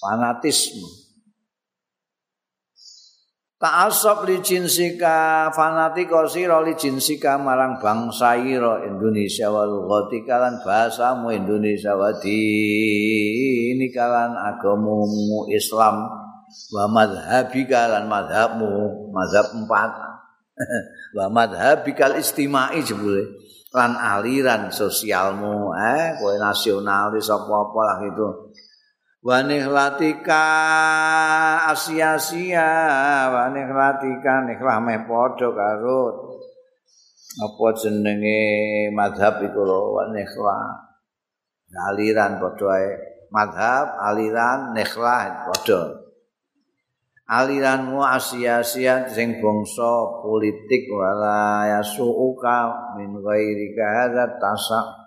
fanatisme. Ta'asab li jinsika fanatiko sira li jinsika marang bangsa ira Indonesia wa lughati kalan bahasamu Indonesia wa dini kalan agamamu Islam wa madhabi kalan madhabmu madhab empat. Wa madhabi kal istimai jebule. Lan aliran sosialmu eh kowe nasionalis apa-apa lah gitu Wanihlatika asia-sia Wanihlatika niklah meh podo karut Apa jenenge madhab itu loh Wanihlah Aliran podo Madhab, aliran, niklah podo Aliranmu asia-sia Sing bongso politik Wala yasu'uka Min ghairika hadat tasak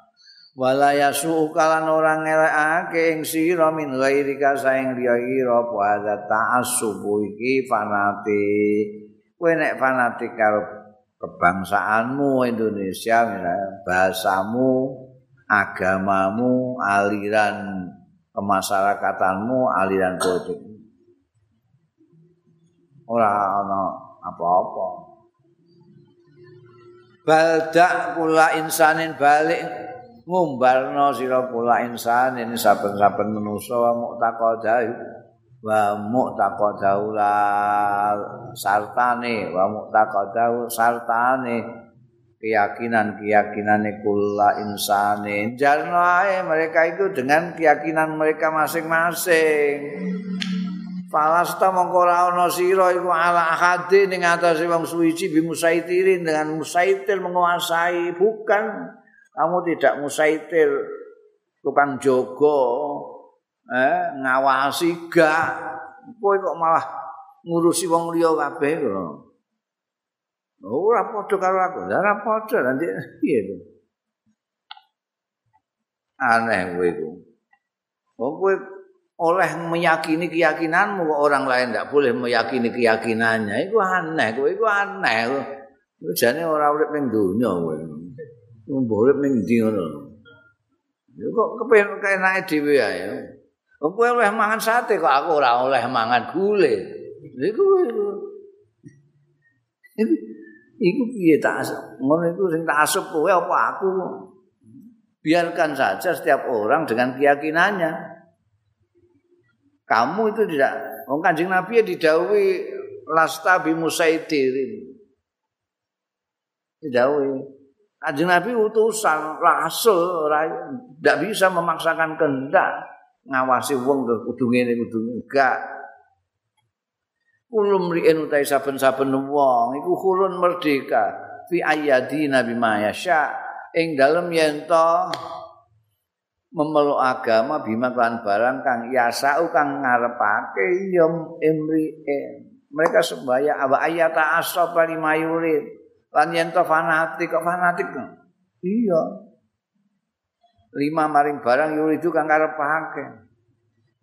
wala yasu kalan orang ngelekake ing sira min ghairi ka saing liya ira pada ta'assub iki fanatik. Kowe nek fanatik karo kebangsaanmu Indonesia misalnya bahasamu agamamu aliran kemasyarakatanmu aliran politik ora ana apa-apa. Baldak kula insanin balik ngumbarno sira kula insan ini saben-saben manusa wa muktaqadha wa muktaqadha sartane wa muktaqadha sartane keyakinan-keyakinane kula insane. Jarno ae mereka itu dengan keyakinan mereka masing-masing. Falasta mongko ora ana sira iku ala ahadi ning atase wong suwiji bi musaitirin dengan musaitir menguasai bukan kamu tidak musaitir tukang jogo eh ngawasi gak. Kowe kok malah ngurusi wong liya kabeh kok ora padha karo aku. Ora padha. Nanti piye to aneh kowe iku wong kowe oleh meyakini keyakinanmu kok orang lain tidak boleh meyakini keyakinannya. Itu aneh kowe iku aneh jane ora urip ning donya kowe Mbok ning ndi ngono. Ya kok kepen kenake dhewe ae. Wong kowe oleh mangan sate kok aku ora oleh mangan gule. Iku iku. Iku piye tak ngono iku sing tak asup kowe apa aku? Biarkan saja setiap orang dengan keyakinannya. Kamu itu tidak Wong Kanjeng Nabi didhawuhi lasta bi musaidirin. Kanjeng Nabi utusan rasul tidak bisa memaksakan kehendak ngawasi wong ke kudu ngene kudu enggak. Kulum ri'en utai saben-saben wong iku kulun merdeka. Fi ayyadi Nabi Mayasya ing dalem yen memeluk agama bima kan barang kang yasau kang ngarepake yom emri mereka sembaya aba ayata asab lima yurid lan yen to fanatik kok fanatik iya. Lima maring barang yuri itu kang karepake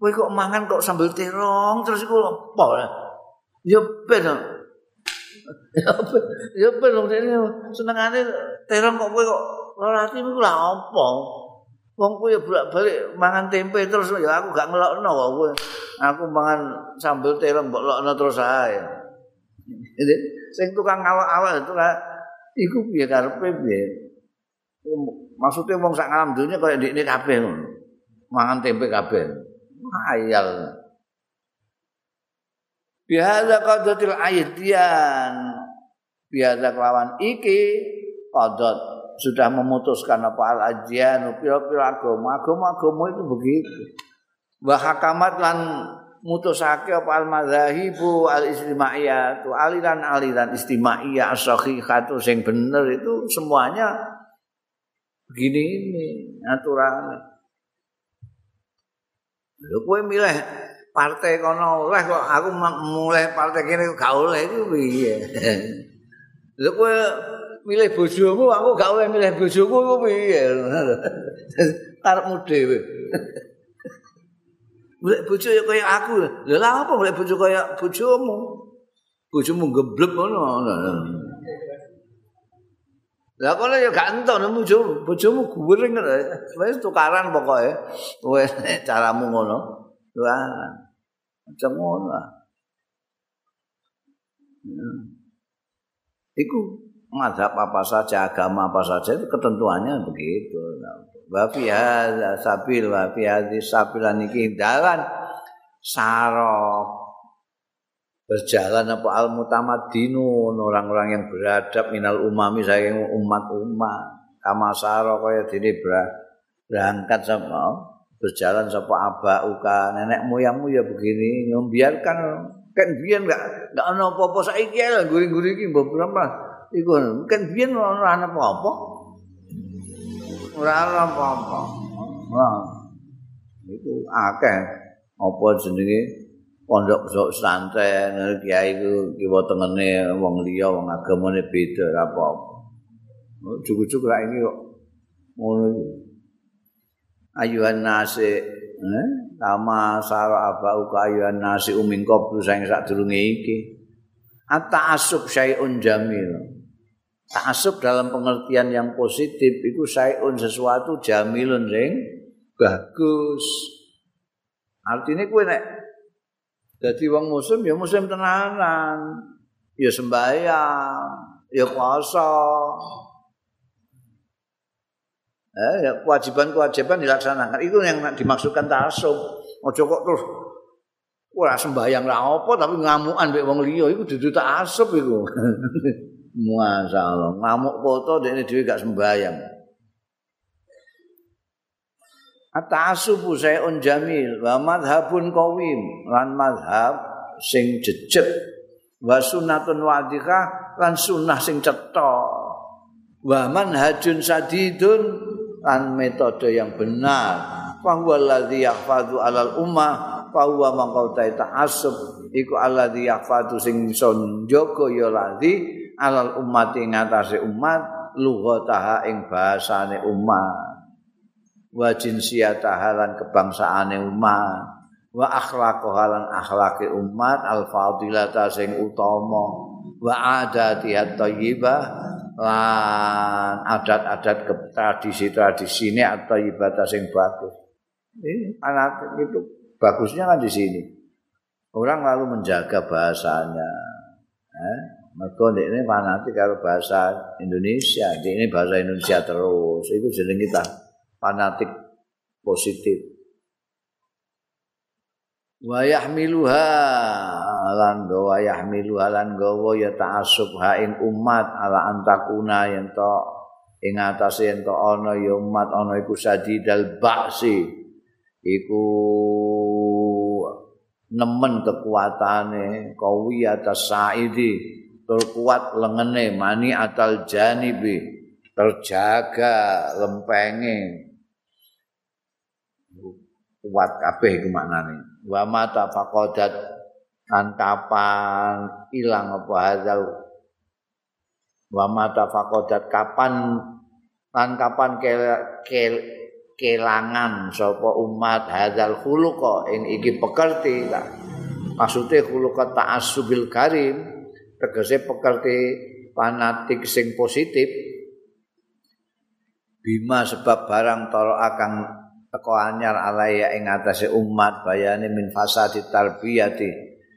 kowe kok mangan kok sambel terong terus iku apa? Ya ben. Ya ben wong dene senengane terong kok kowe kok ora ati iku lha apa? Wong kowe bolak-balik mangan tempe terus ya aku gak ngelokno kok kowe. Aku mangan sambel terong mbok lokno terus ae. Sing tukang awak-awak itu kan iku piye karepe piye? Maksude wong sak alam dunya kaya ndekne kabeh ngono. Mangan tempe kabeh. Ayal biasa qadatil aydian biasa kelawan iki qadat sudah memutuskan apa al ajian pira-pira agama. Agama-agama itu begitu. Wa hakamat lan mutusake apa al madzahibu al istimaiyah tu aliran-aliran istimaiyah as-sahihatu sing bener itu semuanya begini ini aturan Lho kowe milih partai kono oleh kok aku mulai partai kene gak oleh iku piye? Lho kowe milih bojomu aku gak oleh milih bojoku iku piye? Karepmu dhewe. Mulai bojo ya kaya aku. Lha apa mulai bojo kaya? Bojomu geblek ngono. Lah kono ya gak entuk bojomu, bojomu guring wis tukaran pokoke. Wis caramu ngono. Wah, macam ngono. Hmm. Iku mazhab apa saja, agama apa saja itu ketentuannya begitu. Wa fi hadza sabil wa fi hadzi sabilan iki dalan sarok berjalan apa al mutamaddinun orang-orang yang beradab minal umami saking umat-umat. Kama saro kaya dene berangkat sama berjalan sapa abauka. Nenek moyangmu ya begini membiarkan kan biyen enggak enggak ana apa-apa. Saiki lho guring-guring iki mbok iku kan biyen ora ana apa-apa ora apa-apa. Wah. Itu akeh. Apa jenenge? Pondok sok santai kiai iku kiwa tengene wong liya wong agamane beda ora apa-apa. Cukup-cukup ra ini kok. Ngono ayuhan nasi eh? nama sara abau ka ayuhan nasi uming koplu sayang sak durunge iki. Ata asub syai'un jamil Ta'asub dalam pengertian yang positif itu syai'un sesuatu jamilun ring bagus. Artinya kue nek jadi wong muslim ya muslim tenanan, ya sembahyang, ya puasa, Eh, ya, kewajiban-kewajiban dilaksanakan. Itu yang dimaksudkan tasawuf. Ojo kok terus ora sembahyang ra apa tapi ngamukan mbek wong liya iku dudu tasawuf iku. Masyaallah, ngamuk foto dekne dhewe gak sembahyang. At-ta'assubu sayun jamil wa madhabun qawim lan madhab sing jejeg wa sunnatun wadhika lan sunnah sing cetha wa manhajun sadidun lan metode yang benar fa huwa alladhi alal ummah fa huwa mangkau ta'assub iku alladhi yahfadhu sing iso njaga ya ladhi alal umat ing atase umat lughataha ing bahasane umat. Wa jinsiyataha lan kebangsaane umat. Wa akhlaqaha lan akhlaqe umat al fadilata sing utama. Wa adatiha thayyibah lan adat-adat ke tradisi-tradisi ini atau ibadah yang bagus. Ini anak itu bagusnya kan di sini. Orang lalu menjaga bahasanya. Eh? Mereka ini fanatik kalau bahasa Indonesia. Ini bahasa Indonesia terus. Itu jadi kita fanatik positif. wa yahmiluha lan gawa yahmiluha lan gawa ya ta'assub ha ing umat ala antakuna yen to ing atase yen to ana ya umat ana iku sadidal ba'si iku nemen kekuatane kawi atas saidi. Tur kuat lengene mani atal janibi. Terjaga lempenge. Kuat kabeh iku maknane. Wa mata faqadat an kapan ilang apa hadzal. Wa mata faqadat kapan lan kapan ke, ke, kelangan sapa umat hadzal khuluqa ing iki pekerti maksude khuluqa ta'assubil karim tegese pekerti fanatik sing positif. Bima sebab barang toro akan teko anyar alaya ing atase umat bayane min fasadi tarbiyati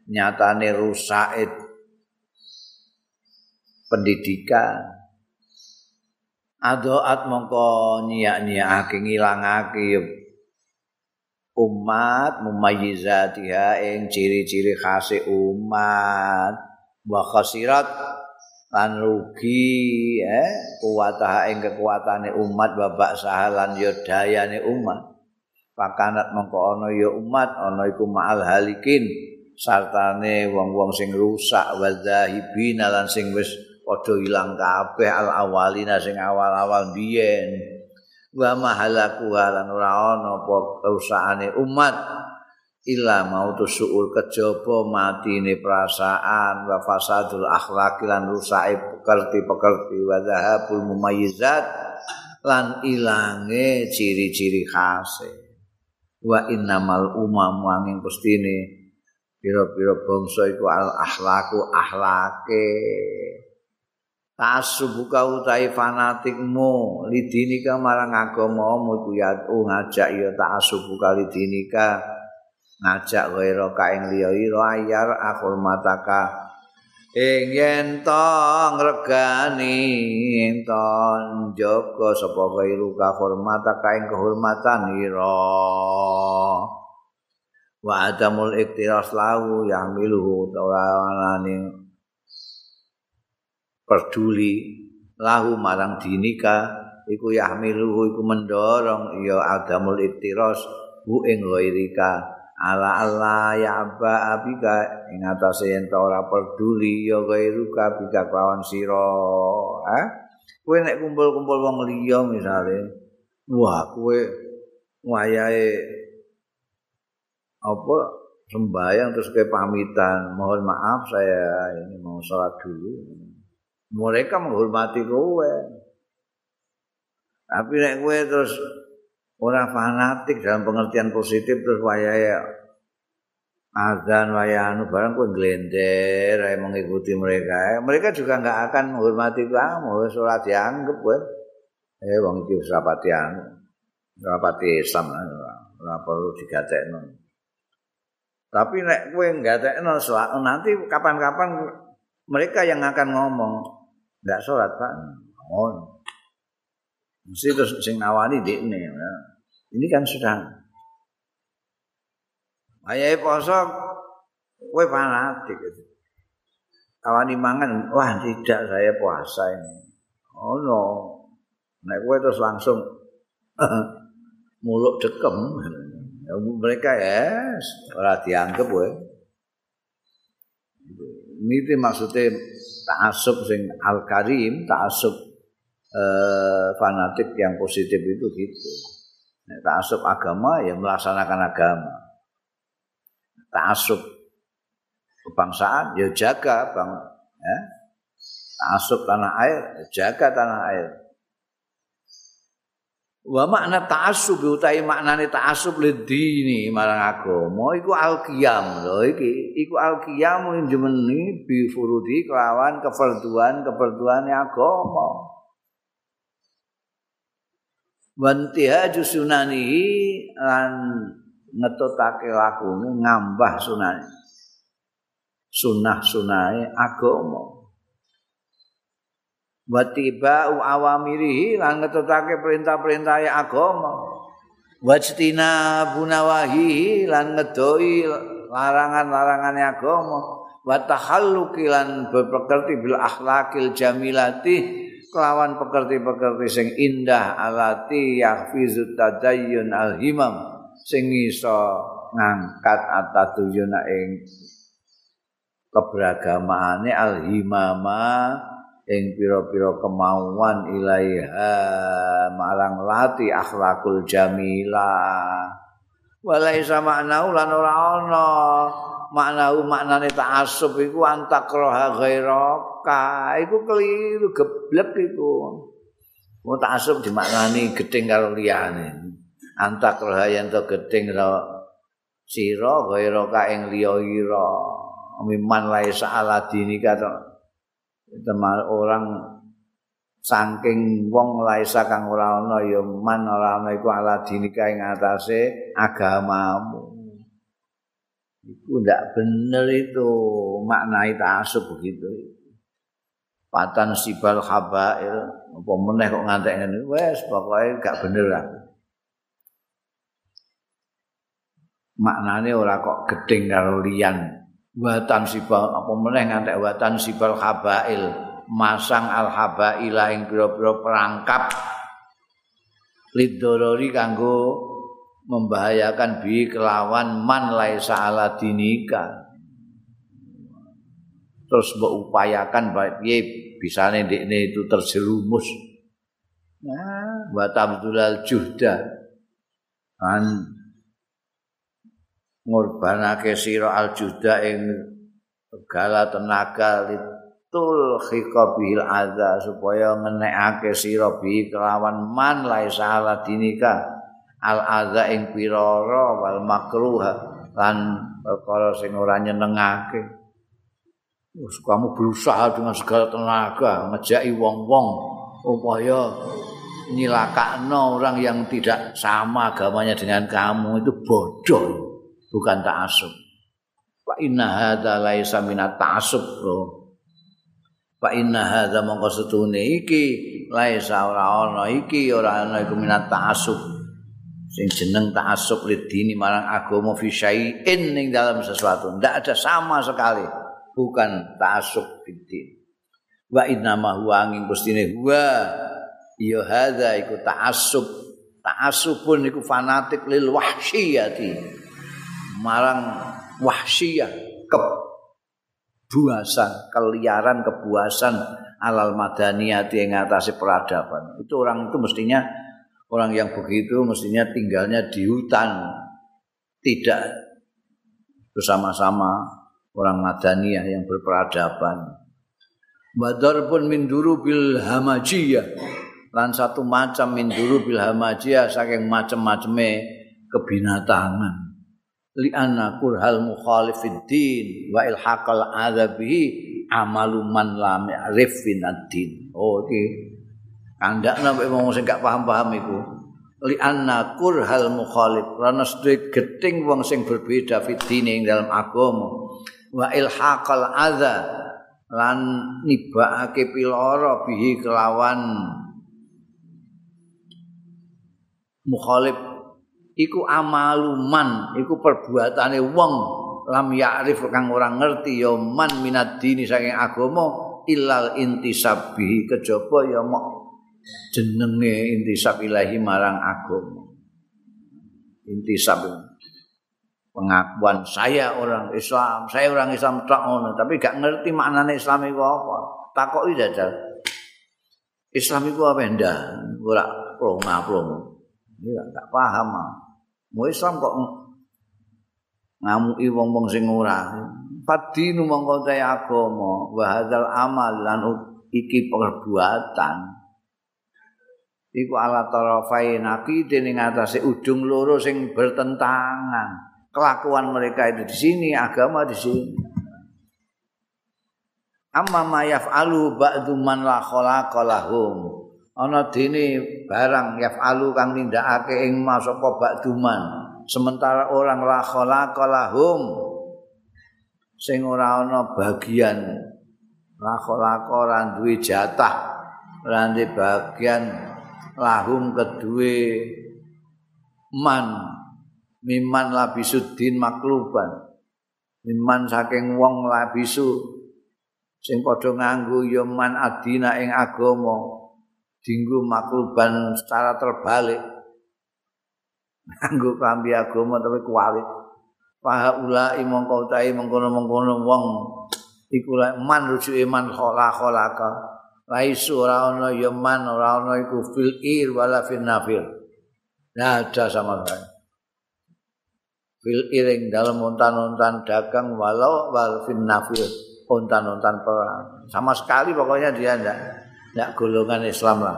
nyatane rusaid pendidikan adoat mongko nyiak-nyiakake ngilangake umat mumayyizatiha ing ciri-ciri khase umat. Wa khasirat lan rugi eh kuwatah ing kekuatane umat babak sahalan yo dayane umat. Pakanat mengko ana ya umat ana iku ma'al halikin sartane wong-wong sing rusak wa zahibin lan sing wis padha ilang kabeh al awalina sing awal-awal biyen. Wa mahalaku lan ora ana apa rusakane umat. Illa mautu suul kejaba matine perasaan wa fasadul akhlaq lan rusake pekerti-pekerti wa dhahabul mumayyizat lan ilange ciri-ciri khase. Wa innamal umam wanging pestine pira-pira bangsa iku al akhlaku akhlake tasubuka utai fanatikmu. Lidinika marang agamamu iku ya ngajak ya tasubuka lidinika. Ngajak waira kaing liya ira ayar akul mataka ing yen to ngregani ento njaga sapa kairu ka hormata kaing kehormatan ira wa adamul iktiras lahu yang miluhu tawalanane peduli lahu marang dinika iku yahmiluhu iku mendorong ya adamul iktiras bu ing ghairika ala Allah ya abba abika ing atase yen ora peduli ya gairuka bika kawan sira. Eh kowe nek kumpul-kumpul wong liya misale wah kowe wayahe apa sembahyang terus ke pamitan mohon maaf saya ini mau sholat dulu mereka menghormati kowe. Tapi nek kowe terus Orang fanatik dalam pengertian positif terus wayaya azan wayanu barang pun glender mengikuti mereka. Mereka juga nggak akan menghormati kamu sholat dianggap gue eh wong itu rapati anu rapati Islam ora perlu digatekno. Tapi nek kowe nggatekno nanti kapan-kapan mereka yang akan ngomong nggak sholat pak oh mesti terus sing nawani dekne ya. Ini kan sudah Ayah poso kowe fanatik gitu. Awani mangan, wah tidak saya puasa ini. Oh no. Nek kowe terus langsung muluk dekem. Mereka ya ora dianggap kowe. Ini maksudnya ta'asub sing al-karim, ta'asub eh, fanatik yang positif itu gitu. Nek ta'asub agama ya melaksanakan agama. Ta'asub kebangsaan ya jaga bang ya. Ta'asub tanah air ya jaga tanah air. Wa makna ta'assub utahe maknane ta'assub lidini marang agama iku al-qiyam lho iki iku al-qiyam njemeni bi furudi kelawan keperduan keperduane agama. wantiha sunani lan ngetutake lakune ngambah sunane sunah sunahe agama watiba awamirihi lan ngetutake perintah-perintahe agama. Wajtina bunawahi lan ngedoi larangan-larangane agama. Wa tahalluki lan berpekerti bil akhlakil jamilati kelawan pekerti-pekerti sing indah alati yahfizu tadayyun alhimam. Sing iso ngangkat ataduyuna ing keberagamaane alhimama ing pira-pira kemauan ilaiha marang lati akhlakul jamilah walai sama lan ora ana. Makna maknane ta'assub iku antakroha ghairaka iku keliru geblek iku. Mau ta'assub dimaknani gedeng karo liyane. Antakroha yen to gedeng karo sira ghairaka ing liya ira miman lae saala dinika teman orang saking wong laisa kang ora ana ya man ora ana iku ala dinika ing atase agamamu Itu tidak benar itu maknai ta'asub begitu. Patan sibal khabail, apa meneh kok ngantek ini, wes pokoknya gak bener lah. Maknanya ora kok gedeng karo liyan. Watan sibal, apa meneh ngantek watan sibal khabail, masang al habaila yang biro-biro perangkap. Lidorori kanggo membahayakan bi kelawan man laisa ala dinika. Terus mengupayakan baik piye bisane ndekne itu terjerumus. Nah wa tabdulal juhda. An ngorbanake sira aljuda ing segala tenaga litul khiqabil adza supaya ngenekake sira bi kelawan man lae salah dinika. Al adza ing pirara wal makruh lan perkara sing ora nyenengake. Kamu berusaha dengan segala tenaga ngejaki wong-wong upaya nyilakakno orang yang tidak sama agamanya dengan kamu itu bodoh bukan ta'assub. Fa inna hadza laisa minat ta'assub. Fa inna hadza mongko setune iki laisa ora ana iki ora ana iku minat ta'assub. Sing jeneng ta'assub lidini marang agama fi syai'in ning dalam sesuatu. Ndak ada sama sekali. Bukan ta'assub bidin. Wa inna ma huwa angin gustine huwa ya hadza iku ta'assub. Ta'assubun iku fanatik lil wahsyiyati. Marang wahsiyah kebuasan keliaran kebuasan alal madaniyati yang ngatasi peradaban. Itu orang itu mestinya orang yang begitu mestinya tinggalnya di hutan. Tidak bersama-sama orang madaniyah yang berperadaban. Badar pun minduru bil hamajiyah. Lan satu macam minduru bil hamajiyah saking macam-macamnya kebinatangan li anna kurhal mukhalifid din wa ilhaqal adzabihi amalu man lam ya'rif din. Oh iki. Kandak nek wong sing gak paham-paham iku. Li anna kurhal mukhalif karena sedhe geting wong sing berbeda fid din dalam agama. Wa ilhaqal adza lan nibake piloro bihi kelawan mukhalif iku amaluman iku perbuatane wong. Lam ya'rif kang ora ngerti ya man minad dini saking agama illal intisabi kejaba ya mok jenenge intisab ilahi marang agama. Intisab pengakuan saya orang Islam saya orang Islam tak ngono. Tapi gak ngerti maknane Islam itu apa. Takoki jajal. Islam itu apa ndak? Ora plong-plong Ya, tak paham. Mau Islam kok ngamuki wong-wong sing ora. Padinu mongko te agama wa hadzal amal lan iki perbuatan. Iku ala tarafain aqide ning atase ujung loro sing bertentangan. Kelakuan mereka itu di sini, agama di sini. Amma ma yaf'alu ba'du man la khalaqa lahum. Ana dene barang yafalu kang nindakake ing masapa bakduman. Sementara orang la khalaqa lahum. Sing ora ana bagian la khalaqa ora duwe jatah ora bagian lahum kedue man miman labisuddin makluban miman saking wong labisu sing padha nganggo ya man adina ing agama dinggo makluban secara terbalik. Nganggo klambi agama tapi kualit paha ulai mongko utahe mengkono-mengkono wong. Iku man rujuk iman khola kholaka laisu ora ana ya man ora ana iku fil ir wala fil nafil. Ada sama sekali. Fil iring dalam untan-untan dagang walau wal fil nafil. Untan-untan perang. Sama sekali pokoknya dia enggak ya golongan Islam lah.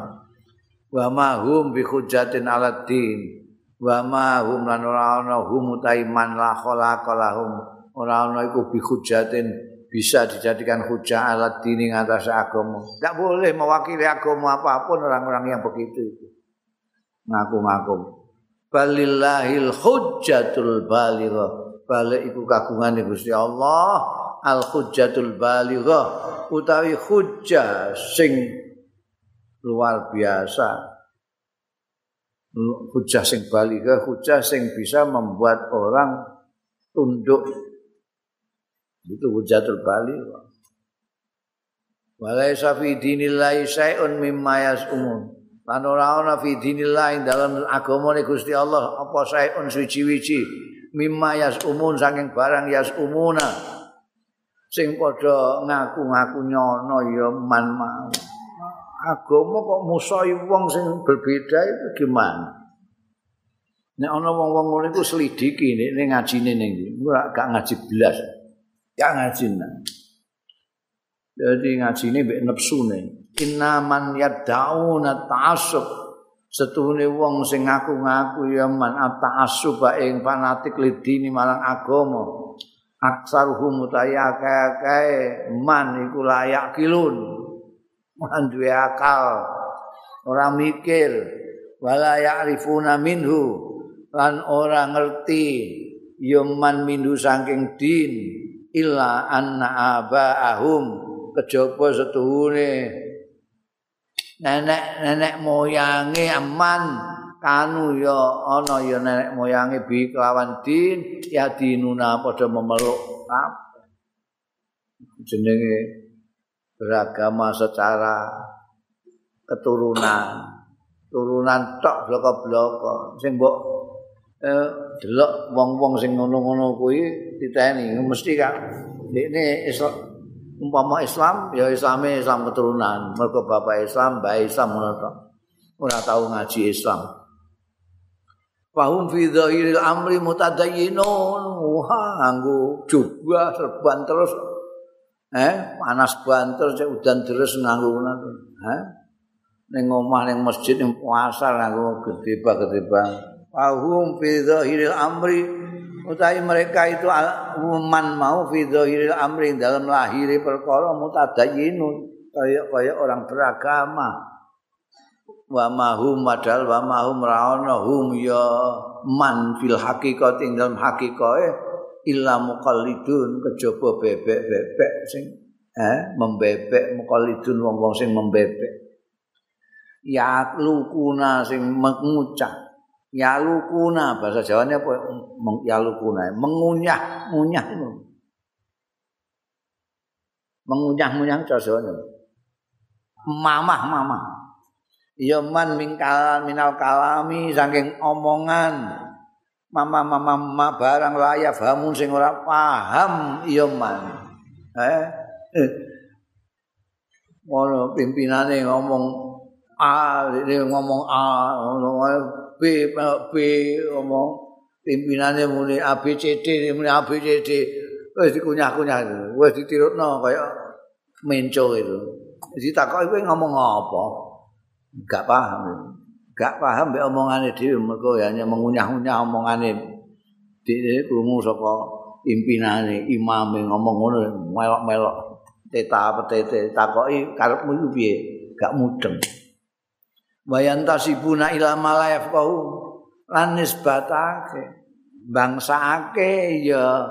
Wa ma hum bi hujjatin ala din. Wa ma hum lan ora ana hum utaiman la khalaqa lahum. Ora ana iku bi hujjatin bisa dijadikan hujah ala din ing atas agama. Enggak boleh mewakili agama apapun orang-orang yang begitu itu. Ngaku-ngaku. Balillahil hujjatul balighah. Balik iku kagungane Gusti Allah. Al hujjatul balighah utawi hujjah sing luar biasa. Hujah sing baliga hujah sing bisa membuat orang tunduk. Itu hujatul bali walai safi dinillahi syai'un mimma yas'umun. Lan ora ana fi dinillahi dalam agama Gusti Allah apa syai'un suci-wici mimma yas'umun saking barang yas'umuna. Sing padha ngaku-ngaku nyono ya man mau agama kok musuhi wong sing berbeda itu gimana? Nek ana wong-wong ngono iku selidiki nek ning ngajine ning. Ora gak ngaji blas. Gak ngaji nang. Jadi ngajine mbek nepsune. Inna man yad'una ta'assub. Setuhune wong sing ngaku-ngaku ya man ta'assub ing fanatik lidini marang agama. Aksaruhum utayakae man iku layak kilun. Man duwe akal. Ora mikir. Wala ya'rifuna minhu. lan ora ngerti yaman mindu saking din illa anna abaahum kejaba setuhune nenek-nenek moyange aman kanu ya ana ya nenek moyange bi kelawan din ya dinuna padha memeluk jenenge beragama secara keturunan. Turunan tok bloko-bloko. Sing mbok eh delok wong-wong sing ngono-ngono kuwi diteni. Mesti kan ini Islam umpama Islam ya Islame Islam keturunan. Mergo bapak Islam bae Islam ngono to ora tau ngaji Islam. Fahum fi dhahiril amri mutadayyinun wah nganggo jubah serban terus eh panas banter cek udan terus nganggo ngono eh? Ning omah ning masjid ning pasar nganggo gede-gede Fahum fi dhahiril amri. Utawi mereka itu man mau fi dhahiril amri dalam lahiri perkara mutadayyinun. Kaya kaya orang beragama. Wa mahum padahal wa mahum raana hum ya man fil haqiqat ing dalam hakikate illa muqallidun kejaba bebek-bebek sing eh membebek muqallidun wong-wong sing membebek. Ya lukuna sing mengucap yalukuna bahasa Jawanya apa? Yalukuna mengunyah munyah itu mengunyah munyah itu Jawanya. Mamah mamah ya man mingkal minal kalami saking omongan mama mama mama barang layak fahamun sing ora paham ya man. Eh ngono pimpinane ngomong A, dia ngomong A, ngomong B B omong pimpinane muni ABCD muni ABCD wis dikunyah-kunyah wis ditirutno kaya menco itu. Ditakoki kowe ngomong apa? Gak paham gak paham mbek omongane dhewe mergo hanya mengunyah-unyah omongane. Dhewe krungu saka pimpinane imame ngomong ngono melok-melok teta petete takoki karepmu piye? Gak mudeng. Wayan tasibuna ila malayaf kau lan nisbatake bangsake ya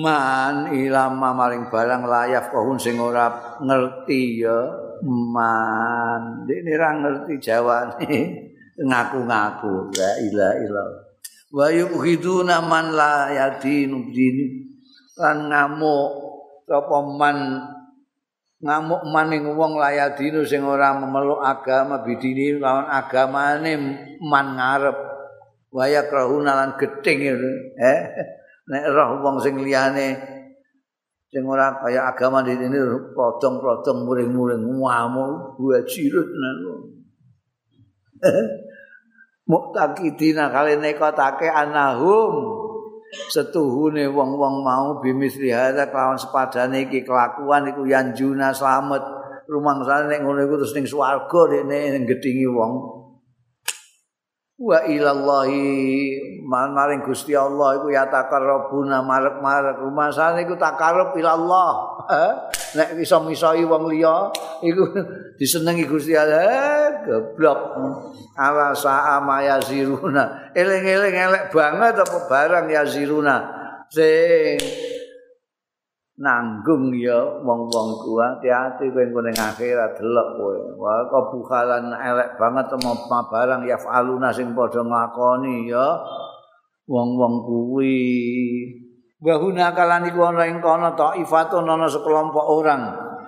man ilama maring barang layaf kau sing ora ngerti ya man dene ra ngerti jawane ngaku-ngaku. La ila ila wa yuhiduna man la yadinu din lan ngamuk. Sapa man? Ngamuk maning wong layadinu sing ora memeluk agama bidini lawan agamane man ngarep. Waya krahuna lan gething eh? Nek roh wong sing liyane sing ora kaya agama ini potong-potong muring-muring ngamuk gua cirut Muktakidina kali nekotake anahum. Setuhune wong-wong mau bimisri hadza kelawan sepadane iki kelakuan iku yanjuna slamet. Rumangsane nek ngono iku terus ning swarga dene gedhingi wong wa ilallahi maring Gusti Allah iku ya takarrabuna marek-marek. Rumasane iku takarrub ilallah. Nek iso misoi wong liya iku disenengi Gusti Allah. Goblok. Ala saa mayaziruna eling-eling elek banget apa barang yaziruna. Sing nanggung ya wong-wong kuwi hati-hati kowe ning akhirat delok kowe. Wae kebukalan elek banget sama barang ya faluna sing padha nglakoni ya. Wong-wong kuwi. Bahuna kalan iku ana ing kono taifatun ana sekelompok orang.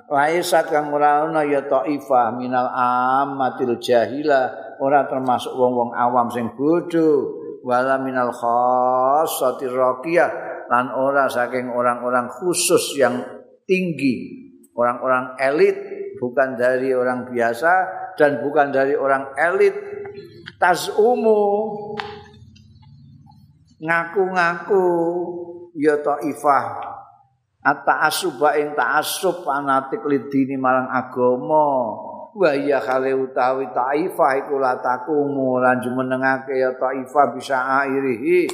Laisat kang ora ana ya taifah minal ammatil jahilah. Ora termasuk wong-wong awam sing bodho. Wala minal khassatir raqiyah lan ora saking orang-orang khusus yang tinggi, orang-orang elit bukan dari orang biasa dan bukan dari orang elit. Tas umu ngaku-ngaku ya taifah. At-ta'assuba ing ta'assub fanatik lidini marang agama. Wa ya kale utawi taifah iku latakumu lan jumenengake ya taifah bisa airihi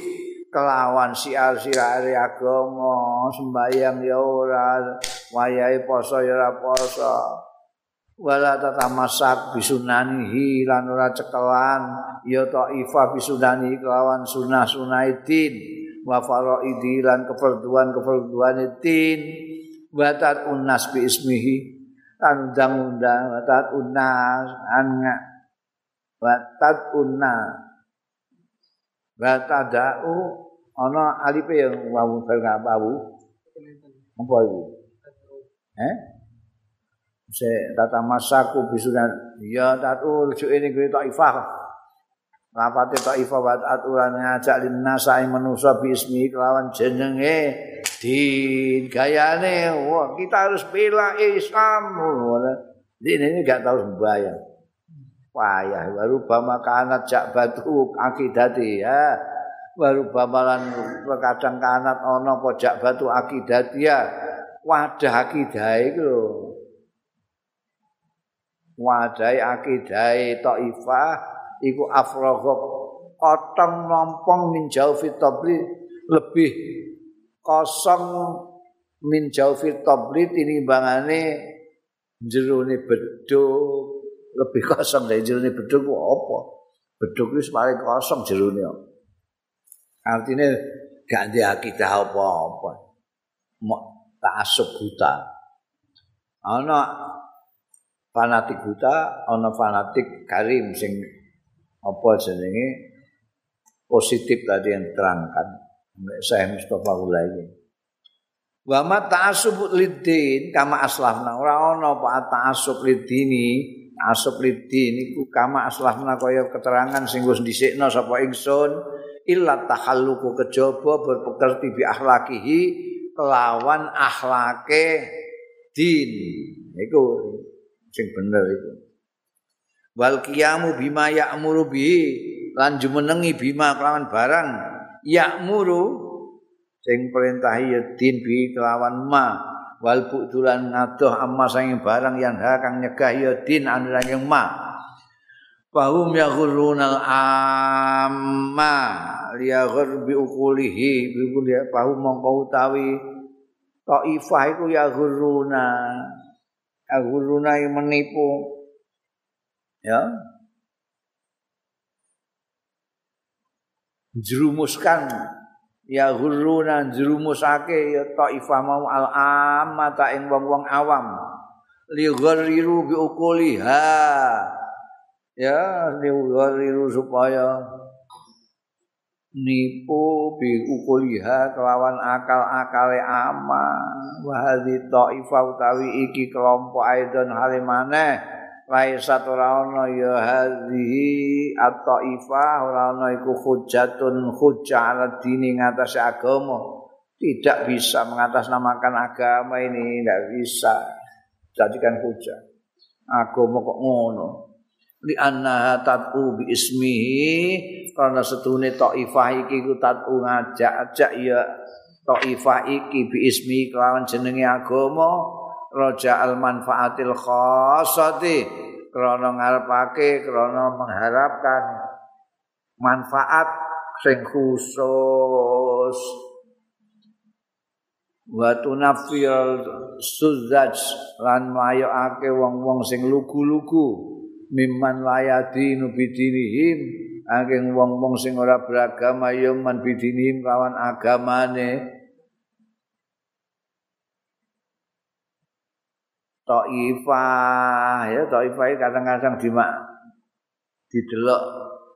kelawan siar-siare agama sembayang ya ora wayahe poso ya ora poso. Wala tatamasak bisunanihi lan ora cekelan ya taifa bisunani kelawan sunah sunaidin wa faraidi lan keperduan keperduan tin wa tat unnas bi ismihi kan undang-undang wa tat unnas an wa tat unna wa tadau ana alipe yang wawu apa apa itu eh? Se tata masaku bisunan ya tatu rujuk ini gue taifah rapate taifah wa aturan ngajak linasa ing manusa bi ismi kelawan jenenge. Di gayane. Wah kita harus bela Islam. Ini ini gak tahu sembahyang. Payah baru bama kanat jak batu akidati ya baru bamalan kadang kanat ono pojak batu akidati ya wadah akidah itu wadai akidai taifah iku afragha otong nompong min jaufi tabli lebih kosong min jaufi tabli tinimbangane jerone beduk. Lebih kosong dari jerone beduk apa? Beduk wis paling kosong jerone artinya ada akidah apa-apa. Mau tak buta. Ana fanatik buta ana fanatik karim sing apa jenenge? Positif tadi yang terangkan. Saya Mustafa Ulai wa ma ta'assub lidin kama aslahna ora ana apa ta'assub lidini asub lidin iku kama aslahna kaya keterangan sing wis dhisikna sapa ingsun illa tahalluku kejaba berpekerti bi akhlakihi kelawan akhlake din. Iku sing bener iku. Wal qiyamu bima ya'muru bi lan jumenengi bima kelawan barang ya'muru sing perintah ya din bi kelawan ma. Wal budulan ngadoh amma sing barang yang ha kang nyegah ya din anurang ma Bahum ya ghurunal amma liyaghur bi ukulihi bi ukulihi bahum mongko utawi taifah iku ya ghuruna yang menipu. Ya. Jerumuskan ya guruna jerumusake ya taifah mau al amata ing wong-wong awam. Li ghariru bi ukuliha ya li ghariru supaya nipu bi ukuliha kelawan akal-akale ama wa hadhi taifa utawi iki kelompok aidon halimane laisa ora ana ya hadhi at-taifa ora ana iku hujatun hujjah ala dini ngatas agama tidak bisa mengatasnamakan agama ini tidak bisa jadikan hujah agama kok ngono li anna tatu bi ismihi. Karena setune taifah iki ku tatu ngajak-ajak ya taifah iki bi ismi kelawan jenenge agama raja al manfaatil khassati krana ngarepake krana mengharapkan manfaat sing khusus. Wa tunafil suzaj lan mayokake wong-wong sing lugu-lugu mimman layadi nubidinihim angin wong-wong sing ora beragama ya man bidinihim kawan agamane. Taifah ya Taifah kadang-kadang dimak didelok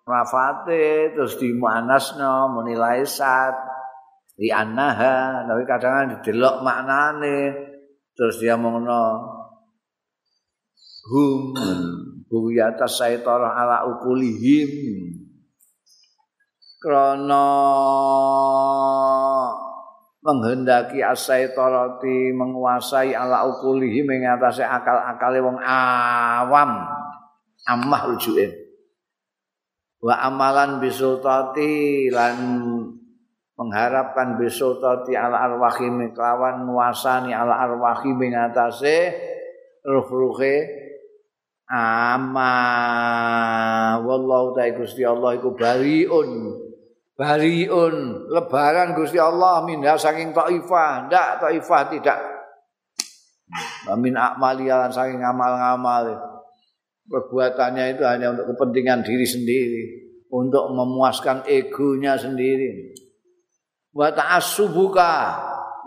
rafate terus dimanasno menilai sat di anaha tapi kadang-kadang didelok maknane terus dia mengenal hum buyata saitara ala ukulihim. Krana menghendaki asaitarati menguasai ala ukulihim ing atase akal-akale wong awam. Amah rujuke. Wa amalan bisultati lan mengharapkan bisultati ala arwahim kelawan nuasani ala arwahim ngatasé ruh-ruhe ama wallahu ta'ala Gusti Allah iku bariun. Bariun. Lebaran Gusti Allah minha saking taifah. Ndak taifah tidak. Min akmali saking amal-amal. Perbuatannya itu hanya untuk kepentingan diri sendiri, untuk memuaskan egonya sendiri. Wa ta'assubuka.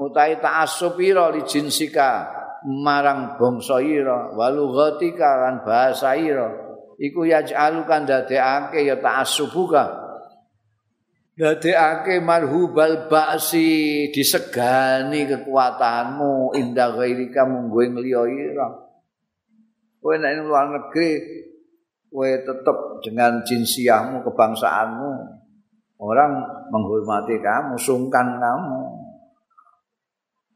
Utai ta'assubira li jinsika marang bangsa ira walughatika lan bahasa ira iku yaj'alukan dadekake ya ta'assubuka dadekake marhubal ba'si disegani kekuatanmu indah ghairika munggu liya ira Kowe nek luar negeri kowe tetap dengan jinsiahmu, kebangsaanmu. Orang menghormati kamu, sungkan kamu.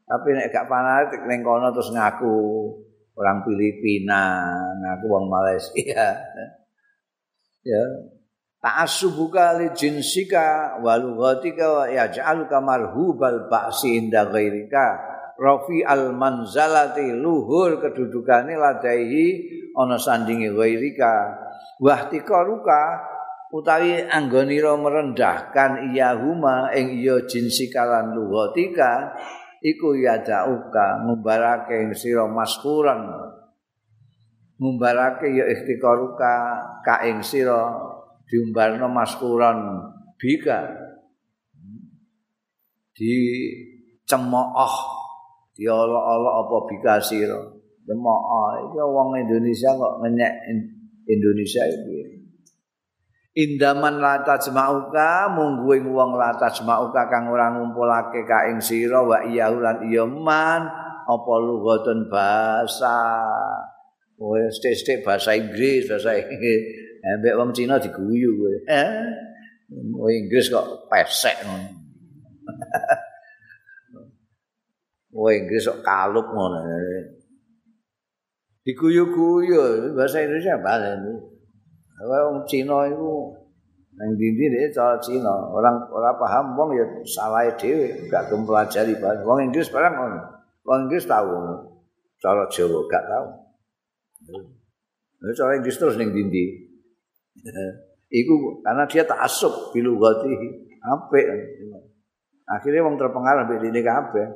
Tapi nek gak fanatik ning kono terus ngaku orang Filipina, ngaku wong Malaysia. ya. Ta'assubuka li jinsika wa lughatika wa yaj'aluka marhubal ba'si inda ghairika. Rafi al manzalati luhur kedudukane ladaihi ana sandinge ghairika wahtikaruka utawi anggonira merendahkan iyahuma ing iya jinsika lan luhatika iku yadauka ngumbarake ing sira maskuran. Ngumbarake ya ikhtikaruka ka ing sira diumbarno maskuran bika. Di cemooh diolok-olok apa bikasira demok iki wong Indonesia kok ngenyek Indonesia iki Indaman lata jemauka mungguing wong lata jemauka kang ora ngumpulake ka ing sira wa iya lan iya man. Apa lughatun bahasa kowe stik-stik bahasa Inggris bahasa Inggris. Ambek wong Cina diguyu kowe. Eh Inggris kok pesek ngono. Oh Inggris kok kalup ngono. Diguyu-guyu bahasa Indonesia bahasa ini. Wong Cina itu nang dindi dhewe cara Cina, orang ora paham wong ya salah dhewe, gak kempelajari bahasa. Wong Inggris barang ngono. Wong Inggris tahu cara Jawa gak tahu. Nah, cara Inggris terus ning dindi. Iku karena dia tak asup bilu gati apik. Akhirnya wong terpengaruh mbek dene kabeh.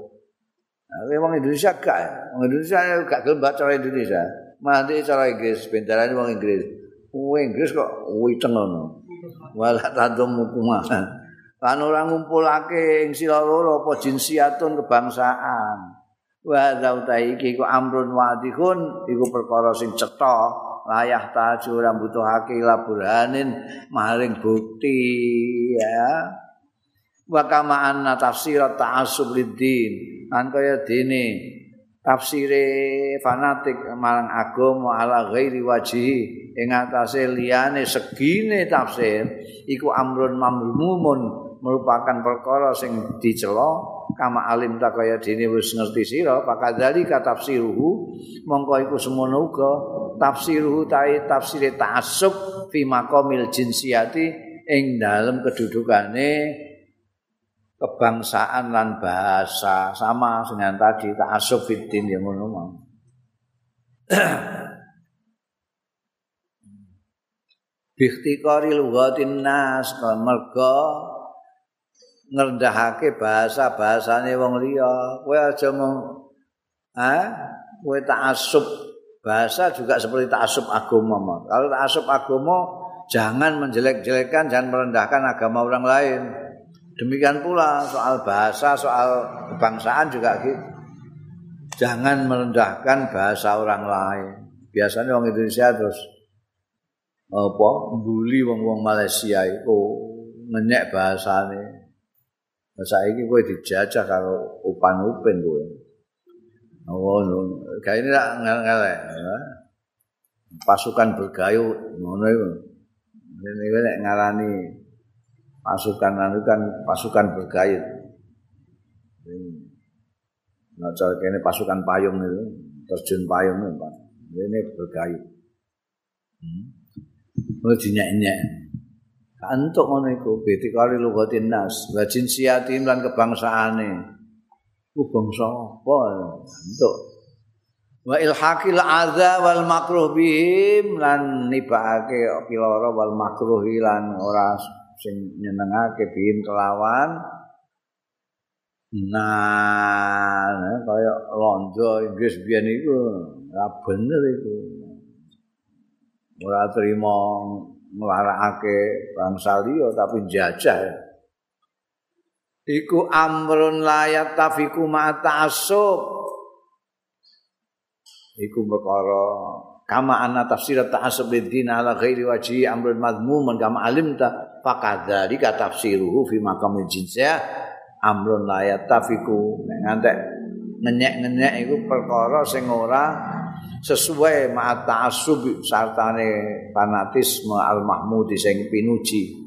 Nah, wong Indonesia gak, wong Indonesia gak gelem baca cara Indonesia. Mandi cara Inggris, bentarane wong Inggris. Wong Inggris kok witeng ngono. Wala tadum hukumah. Lan ora ngumpulake ing sira loro apa jinsiatun kebangsaan. Wa zautai iki ku amrun wadihun iku perkara sing cetha layah taju ora butuhake laburanin maring bukti ya. Wa kama anna tafsir ta'assub lid-din lan kaya dene tafsire fanatik marang agama ala ghairi wajhi ing atase liyane segine tafsir iku amrun mamrumun merupakan perkara sing dicela. Kama alim tak kaya dene wis ngerti sira pakadali ka tafsiruhu mongko iku semono uga tafsiruhu tai tafsire ta'assub fi maqamil jinsiyati ing dalem kedudukane kebangsaan lan bahasa sama dengan tadi ta'assub fiddin yang ngono Biktikari lughatin nas merga ngrendahake bahasa-bahasane wong liya. Kowe aja mau ha? Kowe ta'assub bahasa juga seperti ta'assub agama. Kalau ta'assub agama jangan menjelek-jelekkan, jangan merendahkan agama orang lain. Demikian pula soal bahasa, soal kebangsaan juga gitu. Jangan merendahkan bahasa orang lain. Biasanya orang Indonesia terus apa bully wong-wong Malaysia itu ngenyek bahasane. Bahasa ini gue dijajah kalau upan upin gue. Oh, no. kayak ini ngelak Pasukan bergayu, ngono itu. Ini gue ngarani pasukan itu kan pasukan bergayut. Nah, cara ini pasukan payung itu, terjun payung itu, Ini bergayut. Hmm. Ini dinyak-nyak. Antuk ngono iku bitikari lugatin nas wa jinsiyatim lan kebangsaane. Ku bangsa apa? Antuk. Wa ilhaqil adza wal makruh bihim lan nibake piloro wal makruh lan ora sing nyenengake bihim kelawan Nah, kaya londo Inggris biyen iku ora bener iku. Ora trimo nglarakake bangsa liya tapi jajah. Iku amrun layat tafiku ma ta'assub. Iku perkara kama anna tafsir ta'assub bid-din ala ghairi wajhi amrun madhmuman kama alimta faqadzalika tafsiruhu fi maqamil jinsiyah amrun layat tafiku ngantek ngenyek-ngenyek iku perkara sing ora sesuai ma'at ta'assub sartane fanatisme al-mahmudi sing pinuji.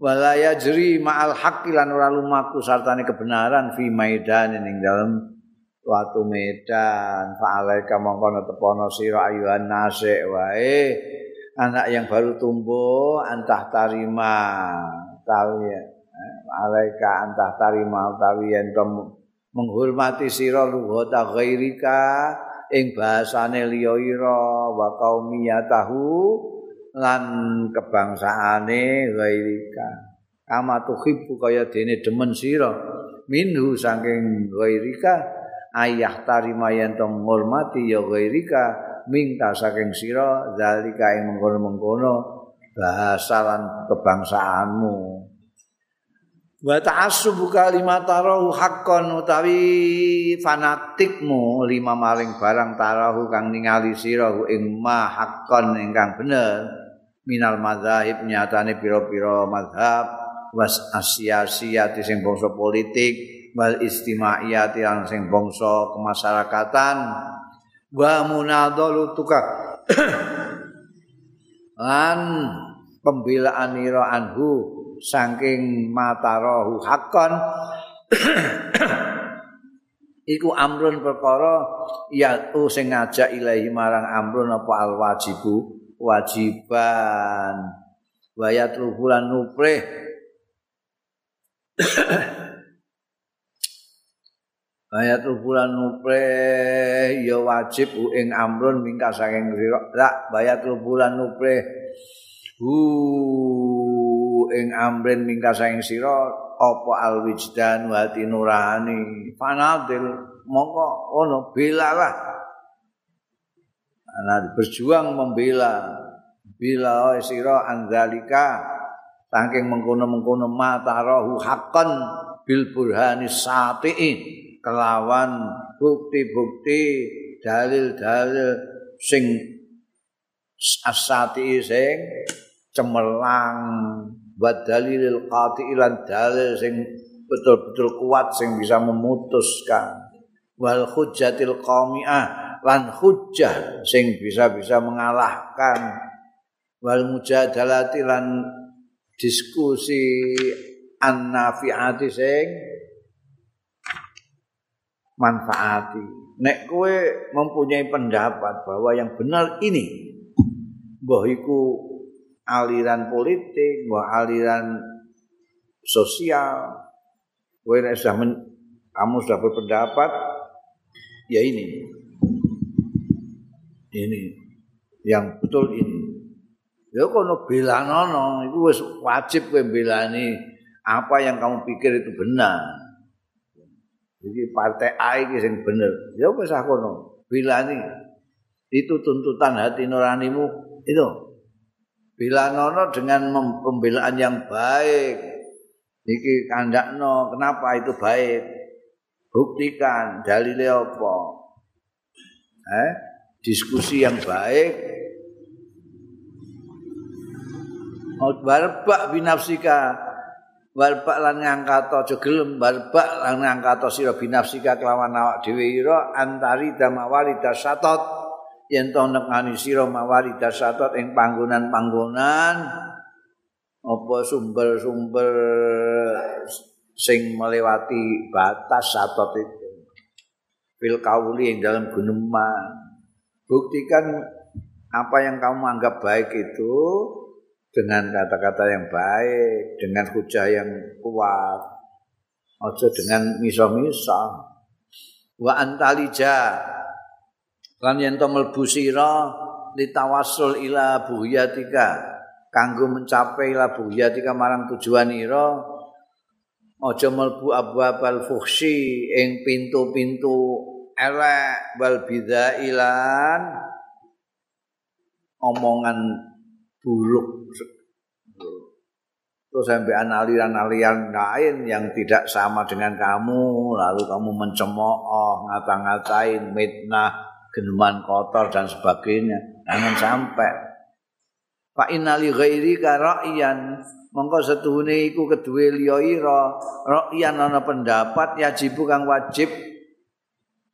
Wala yajri ma'al haqqi lan ora lumaku sartane kebenaran fi maidan ning dalem watu medan. Fa'alaika mongko tepono sira ayuhan nasik wae anak yang baru tumbuh antah tarima. Tahu ya? Alaika antah tarima utawi yen menghormati sira lughata ghairika ing bahasane liya ira wa qaumiyatahu lan kebangsaane ghairika. Kama tuhibbu kaya dene demen sira. Minhu saking ghairika ayah tarima yen to menghormati ya ghairika minta saking sira zalika ing mengkono-mengkono bahasa lan kebangsaanmu. Wa ta'assubu kalimat tarahu haqqan utawi fanatikmu lima maring barang tarahu kang ningali sira ing ma haqqan ingkang bener. Minal madzhab nyatane pira-pira mazhab was asiasiyati sing bangsa politik wal istimaiyati yang sing bangsa kemasyarakatan wa munadalu tukak lan pembelaan ira anhu saking matarahu hakon. Iku amrun perkara ya sing ngajak ilahi marang amrun apa al wajibu wajiban. Wayat ruhulan nuprih Ayat bulan nupreh ya wajib ing amrun mingka saking sira. Lah bayat bulan nupreh. Hu ing amrin mingkasa ing sira apa alwijdan wa nurani fanadil mongko ono belalah ana berjuang membela bila sira anzalika saking mengkono-mengkono matarahu haqqan bil burhani satiin kelawan bukti-bukti dalil-dalil sing asati sing cemerlang wa dalilil qati ilan dalil sing betul-betul kuat sing bisa memutuskan. Wal hujjatil qami'ah lan hujjah sing bisa-bisa mengalahkan. Wal mujadalati lan diskusi annafiati sing manfaati nek kowe mempunyai pendapat bahwa yang benar ini mbah iku aliran politik, bahwa aliran sosial. Kowe sudah men, kamu sudah berpendapat ya ini. Ini yang betul ini. Ya kono belanono itu wis wajib kowe belani apa yang kamu pikir itu benar. Jadi partai A ini yang benar. Ya wis kono belani. Itu tuntutan hati nuranimu itu Bilanono dengan pembelaan yang baik. Iki kandakno, kenapa itu baik? Buktikan dalilnya apa? Eh, diskusi yang baik. Oh, barbak binafsika barbak lan ngangkat aja gelem barbak lan ngangkat sira binafsika kelawan awak dhewe ira antari damawali dasatot yen to nekani sira mawari dasatot ing panggonan-panggonan. Apa sumber-sumber sing melewati batas satot itu? Fil kauli yang dalam guneman. Buktikan apa yang kamu anggap baik itu dengan kata-kata yang baik, dengan hujah yang kuat. Ojo dengan miso-miso. Wa antalija lan yen to mlebu sira litawassul ila buhyatika kanggo mencapai ila buhyatika marang tujuan ira aja mlebu abwabal fuhsi ing pintu-pintu elek wal bidailan omongan buruk. Terus sampai aliran-aliran lain yang tidak sama dengan kamu lalu kamu mencemooh ngata-ngatain mitnah geneman kotor dan sebagainya. Jangan sampai. Fa innali ghairi ka ra'yan. Mongko setuhune iku kedue liya ira. Ra'yan ana pendapat yajibu kang wajib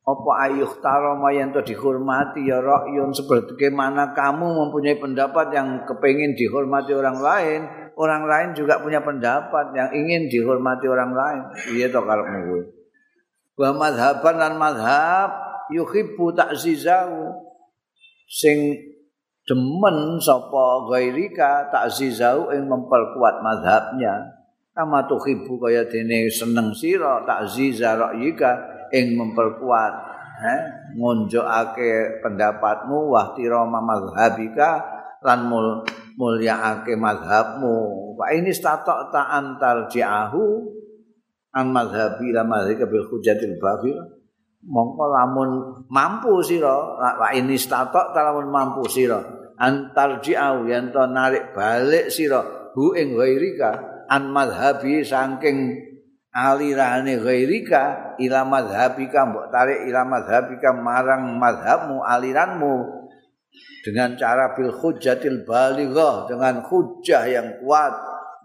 apa ayuh tarama yang to dihormati? Ya ra'yun seperti mana kamu mempunyai pendapat yang kepingin dihormati orang lain? Orang lain juga punya pendapat yang ingin dihormati orang lain. Iya to karepmu kuwi wa madhaban lan madhab yuhibbu ta'zizahu. Sing demen sapa gairika ta'zizahu ing memperkuat mazhabnya kama tuhibbu kaya dene seneng sira ta'ziza ra'yika ing memperkuat eh ngonjokake pendapatmu wahtira mazhabika lan mul mulyaake mazhabmu wa ini statok ta antar ji'ahu an mazhabi la mazhabi bil hujatil babil mongko lamun mampu sira wa ini statok lamun mampu sira antar ji'au yen to narik balik sira hu ing ghairika an madhabi saking alirane ghairika ila madhabika mbok tarik ila madhabika marang madhabmu aliranmu. Dengan cara bil hujjatil balighah dengan hujjah yang kuat.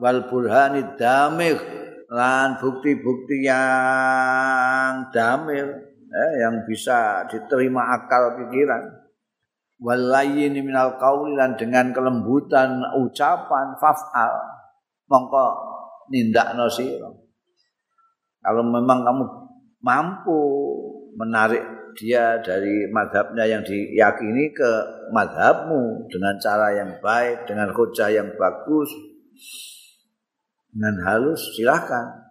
Wal burhanid damigh lan bukti-bukti yang damir eh, yang bisa diterima akal pikiran. Walayyin minal qauli lan dengan kelembutan ucapan faf'al. Mongko nindakno sira kalau memang kamu mampu menarik dia dari madhabnya yang diyakini ke madhabmu dengan cara yang baik, dengan hujah yang bagus, dengan halus, silahkan.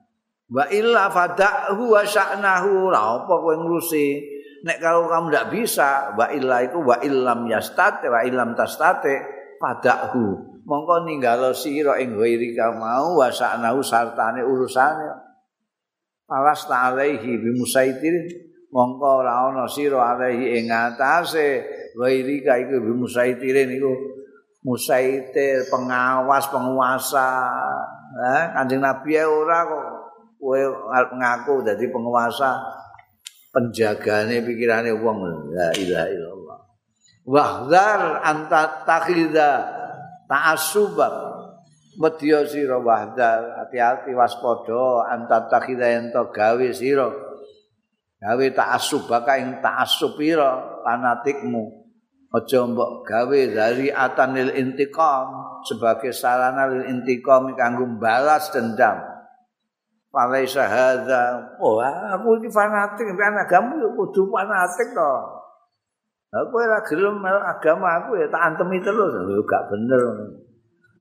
Wa illa fada'hu wa sya'nahu. Apa kowe ngurusi? Nek kalau kamu ndak bisa, wa illa itu wa illam yastate wa illam tastate fada'hu. Mongko ninggalo sira ing ghairi mau wa sya'nahu sartane urusane. Alas ta'alaihi bimusaitir. Mongko ora ana sira alaihi ing atase ghairi ka iku bimusaitirin iku musaitir pengawas penguasa. Eh, Kanjeng Nabi ora kok kowe ngaku dadi penguasa penjagane pikirane wong la ilaha illallah wahdar anta takhidha ta'assuba medya sira wahdar hati-hati waspada anta takhidha ento gawe sira gawe ta'assuba ka ing ta'assupira fanatikmu aja mbok gawe dari atanil intiqam sebagai sarana lil intiqam kanggo balas dendam Falaisa hadza. Oh, aku iki fanatik mbek agama yo kudu fanatik to. Aku ora gelem agama aku ya tak antemi terus. Lho gak bener.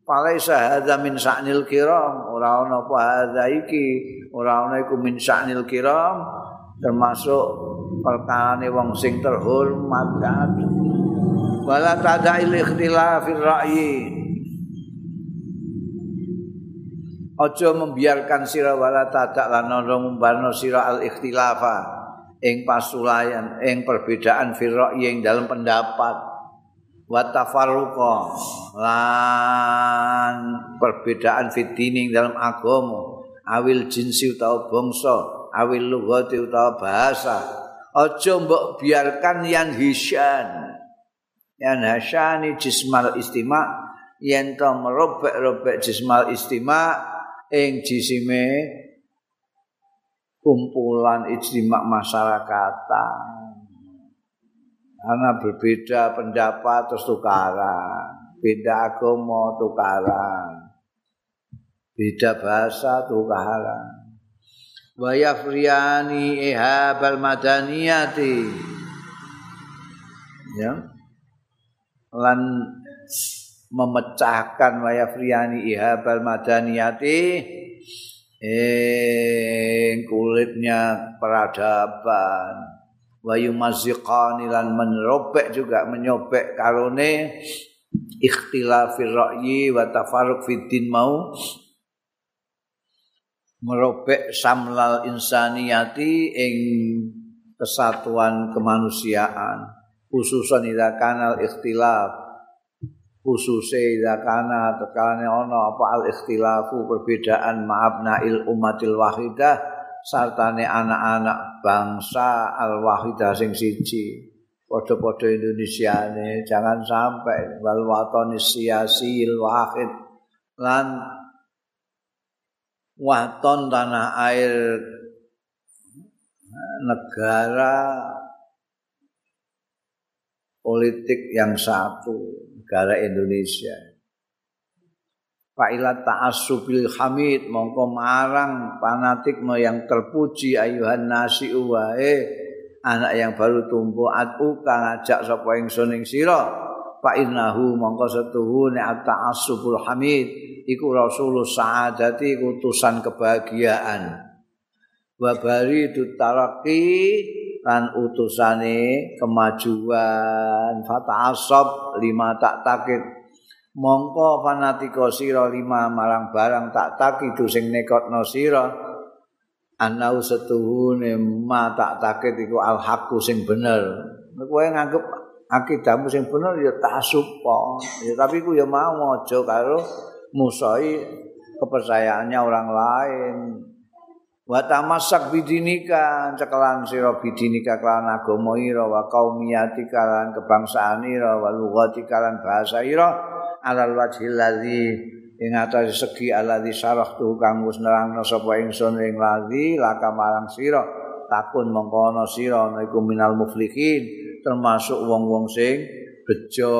Falaisa hadza min sa'nil kiram. Ora ana apa hadza iki. Ora ana iku min sa'nil kiram termasuk perkara wong sing terhormat kan. Wala tada'il ikhtilafir ra'yi. Aja membiarkan sira wala tadak lan ngumbano sira al ikhtilafa ing pasulayan ing perbedaan firra ing dalam pendapat wa tafarruqa. Lan perbedaan fitini dalam agama. Awil jinsi utawa bangsa awil lughati utawa bahasa. Aja mbok biarkan yang hisyan yang hasyani jismal istima. Yen to merobek-robek jismal istima ing jisime kumpulan ijtima masyarakat. Karena berbeda pendapat terus tukaran, beda agama tukaran, beda bahasa tukaran. Wa yafriyani ihabal madaniyati. Ya. Lan memecahkan wayafriani ihabal madaniyati ing kulitnya peradaban wayu maziqani lan menrobek juga menyobek karone ikhtilafir ra'yi wa tafarruq fiddin mau. Merobek samlal insaniyati ing kesatuan kemanusiaan. Khususan ida kanal ikhtilaf. Khususnya ida kana tekane ono apa al ikhtilafu perbedaan ma'abnail umatil wahidah sartane anak-anak bangsa al wahidah sing siji padha-padha Indonesia ini jangan sampai wal watani siyasil wahid lan waton tanah air negara politik yang satu negara Indonesia. Fa'ilat ta'assubil hamid mongko marang fanatikmu yang terpuji ayuhan nasi uwae anak yang baru tumbuh atu kang ngajak sapa ingsun ing sira. Fa innahu mongko setuhune ta'assubul hamid iku rasulul saadati utusan kebahagiaan. Wa baridu taraqi lan utusane kemajuan. Fata'asab lima tak takit mongko fanatika sira lima marang barang tak takidu sing nekotno sira. Anau setuhune ma tak takit iku al haqqu sing bener. Kowe nganggep akidahmu sing bener ya tak supo. Ya tapi ku ya mau aja karo musai kepercayaannya orang lain. Wa tamasak bidinika cekelan sira bidinika kelan agama ira wa qaumiyati kalan kebangsaan ira wa lughati kalan bahasa ira alal wajhil ladzi ing atase segi alladzi sarahtu kang wis nerangno sapa ingsun ing ladzi laka marang sira takun mongko ana sira iku minal muflihin termasuk wong-wong sing bejo